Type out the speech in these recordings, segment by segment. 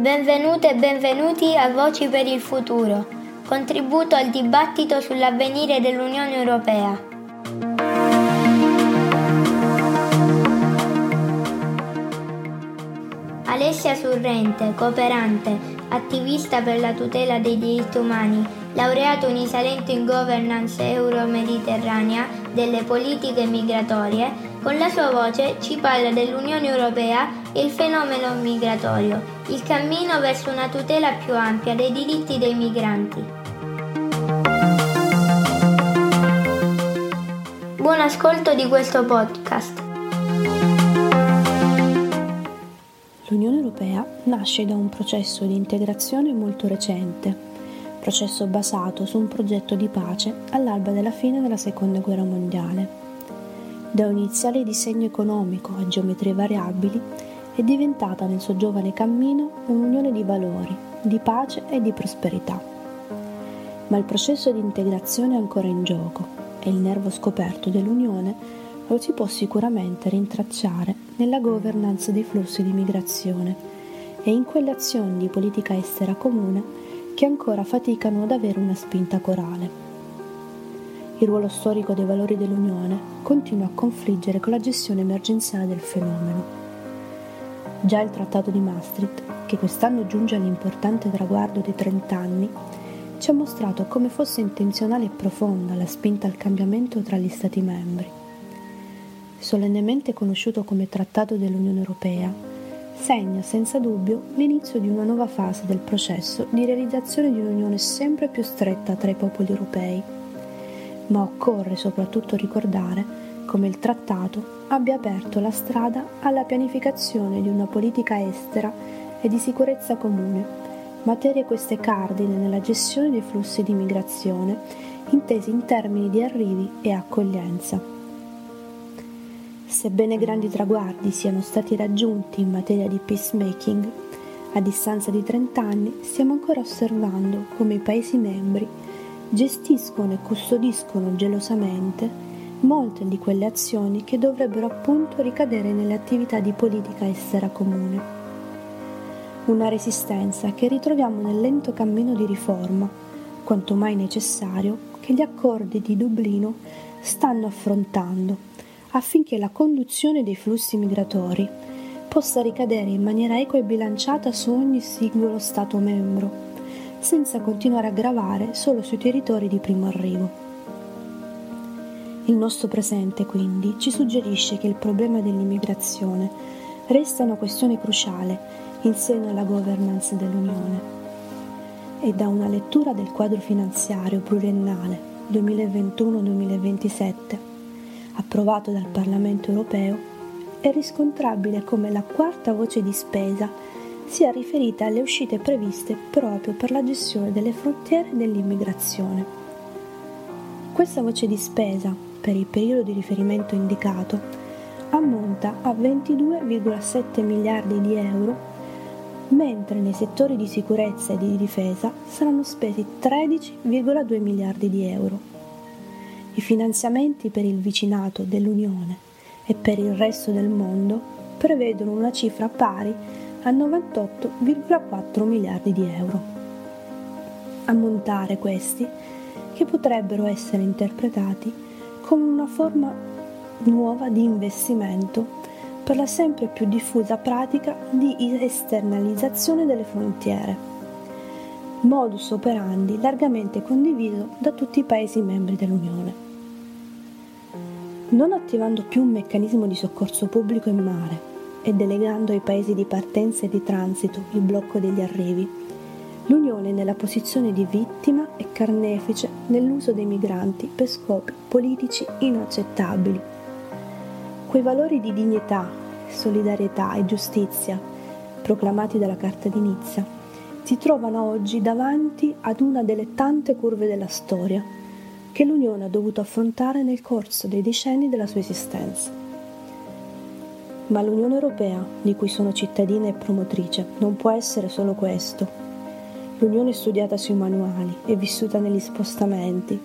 Benvenute e benvenuti a Voci per il Futuro, contributo al dibattito sull'avvenire dell'Unione Europea. Alessia Surrente, cooperante, attivista per la tutela dei diritti umani, laureato unisalento in governance euro-mediterranea delle politiche migratorie, con la sua voce ci parla dell'Unione Europea e il fenomeno migratorio, il cammino verso una tutela più ampia dei diritti dei migranti. Buon ascolto di questo podcast. L'Unione Europea nasce da un processo di integrazione molto recente, processo basato su un progetto di pace all'alba della fine della Seconda Guerra Mondiale. Da un iniziale disegno economico a geometrie variabili è diventata nel suo giovane cammino un'unione di valori, di pace e di prosperità. Ma il processo di integrazione è ancora in gioco e il nervo scoperto dell'Unione lo si può sicuramente rintracciare nella governance dei flussi di migrazione e in quelle azioni di politica estera comune che ancora faticano ad avere una spinta corale. Il ruolo storico dei valori dell'Unione continua a confliggere con la gestione emergenziale del fenomeno. Già il Trattato di Maastricht, che quest'anno giunge all'importante traguardo dei 30 anni, ci ha mostrato come fosse intenzionale e profonda la spinta al cambiamento tra gli Stati membri solennemente conosciuto come Trattato dell'Unione Europea, segna senza dubbio l'inizio di una nuova fase del processo di realizzazione di un'unione sempre più stretta tra i popoli europei. Ma occorre soprattutto ricordare come il trattato abbia aperto la strada alla pianificazione di una politica estera e di sicurezza comune, materie queste cardine nella gestione dei flussi di migrazione, intesi in termini di arrivi e accoglienza. Sebbene grandi traguardi siano stati raggiunti in materia di peacemaking, a distanza di 30 anni stiamo ancora osservando come i Paesi membri gestiscono e custodiscono gelosamente molte di quelle azioni che dovrebbero appunto ricadere nelle attività di politica estera comune. Una resistenza che ritroviamo nel lento cammino di riforma, quanto mai necessario, che gli accordi di Dublino stanno affrontando affinché la conduzione dei flussi migratori possa ricadere in maniera equa e bilanciata su ogni singolo Stato membro, senza continuare a gravare solo sui territori di primo arrivo. Il nostro presente, quindi, ci suggerisce che il problema dell'immigrazione resta una questione cruciale in seno alla governance dell'Unione. E da una lettura del quadro finanziario pluriennale 2021-2027 approvato dal Parlamento europeo, è riscontrabile come la quarta voce di spesa sia riferita alle uscite previste proprio per la gestione delle frontiere dell'immigrazione. Questa voce di spesa, per il periodo di riferimento indicato, ammonta a 22,7 miliardi di euro, mentre nei settori di sicurezza e di difesa saranno spesi 13,2 miliardi di euro. I finanziamenti per il vicinato dell'Unione e per il resto del mondo prevedono una cifra pari a 98,4 miliardi di euro. Ammontare questi che potrebbero essere interpretati come una forma nuova di investimento per la sempre più diffusa pratica di esternalizzazione delle frontiere, modus operandi largamente condiviso da tutti i Paesi membri dell'Unione non attivando più un meccanismo di soccorso pubblico in mare e delegando ai paesi di partenza e di transito il blocco degli arrivi, l'Unione nella posizione di vittima e carnefice nell'uso dei migranti per scopi politici inaccettabili. Quei valori di dignità, solidarietà e giustizia proclamati dalla Carta di Nizza si trovano oggi davanti ad una delle tante curve della storia che l'Unione ha dovuto affrontare nel corso dei decenni della sua esistenza. Ma l'Unione Europea, di cui sono cittadina e promotrice, non può essere solo questo. L'Unione studiata sui manuali e vissuta negli spostamenti,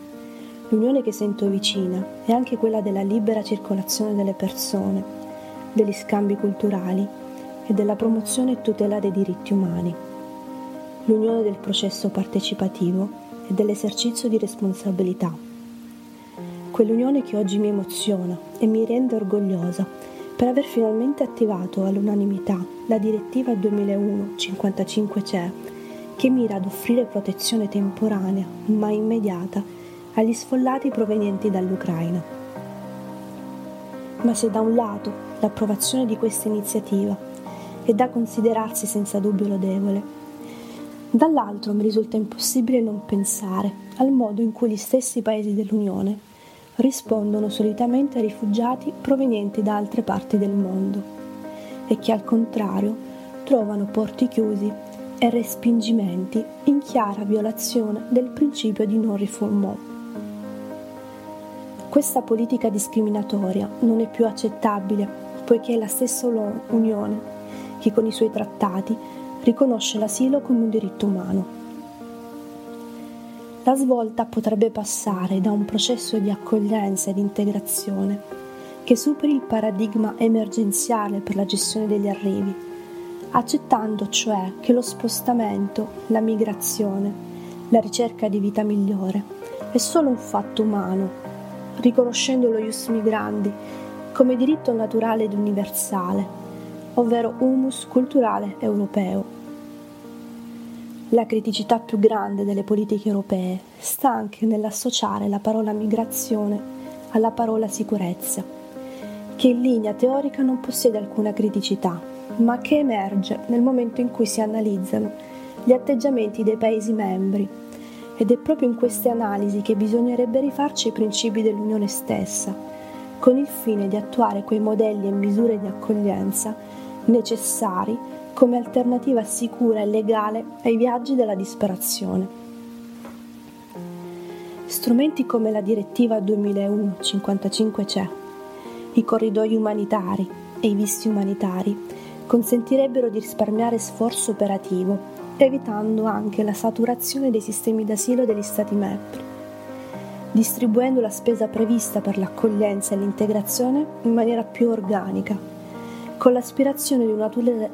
l'Unione che sento vicina è anche quella della libera circolazione delle persone, degli scambi culturali, e della promozione e tutela dei diritti umani, l'unione del processo partecipativo e dell'esercizio di responsabilità. Quell'unione che oggi mi emoziona e mi rende orgogliosa per aver finalmente attivato all'unanimità la direttiva 2001-55CE che mira ad offrire protezione temporanea ma immediata agli sfollati provenienti dall'Ucraina. Ma se da un lato l'approvazione di questa iniziativa è da considerarsi senza dubbio lodevole, dall'altro mi risulta impossibile non pensare al modo in cui gli stessi paesi dell'Unione rispondono solitamente rifugiati provenienti da altre parti del mondo e che al contrario trovano porti chiusi e respingimenti in chiara violazione del principio di non refoulement. Questa politica discriminatoria non è più accettabile poiché è la stessa Unione che con i suoi trattati riconosce l'asilo come un diritto umano. La svolta potrebbe passare da un processo di accoglienza ed integrazione che superi il paradigma emergenziale per la gestione degli arrivi, accettando cioè che lo spostamento, la migrazione, la ricerca di vita migliore è solo un fatto umano, riconoscendo lo ius migrandi come diritto naturale ed universale, ovvero humus culturale europeo. La criticità più grande delle politiche europee sta anche nell'associare la parola migrazione alla parola sicurezza, che in linea teorica non possiede alcuna criticità, ma che emerge nel momento in cui si analizzano gli atteggiamenti dei Paesi membri. Ed è proprio in queste analisi che bisognerebbe rifarci i principi dell'Unione stessa, con il fine di attuare quei modelli e misure di accoglienza necessari come alternativa sicura e legale ai viaggi della disperazione. Strumenti come la direttiva 2001-55CE, i corridoi umanitari e i visti umanitari consentirebbero di risparmiare sforzo operativo, evitando anche la saturazione dei sistemi d'asilo degli Stati membri, distribuendo la spesa prevista per l'accoglienza e l'integrazione in maniera più organica con l'aspirazione di una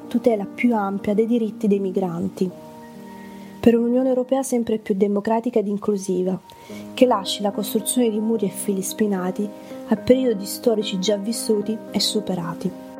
tutela più ampia dei diritti dei migranti, per un'Unione Europea sempre più democratica ed inclusiva, che lasci la costruzione di muri e fili spinati a periodi storici già vissuti e superati.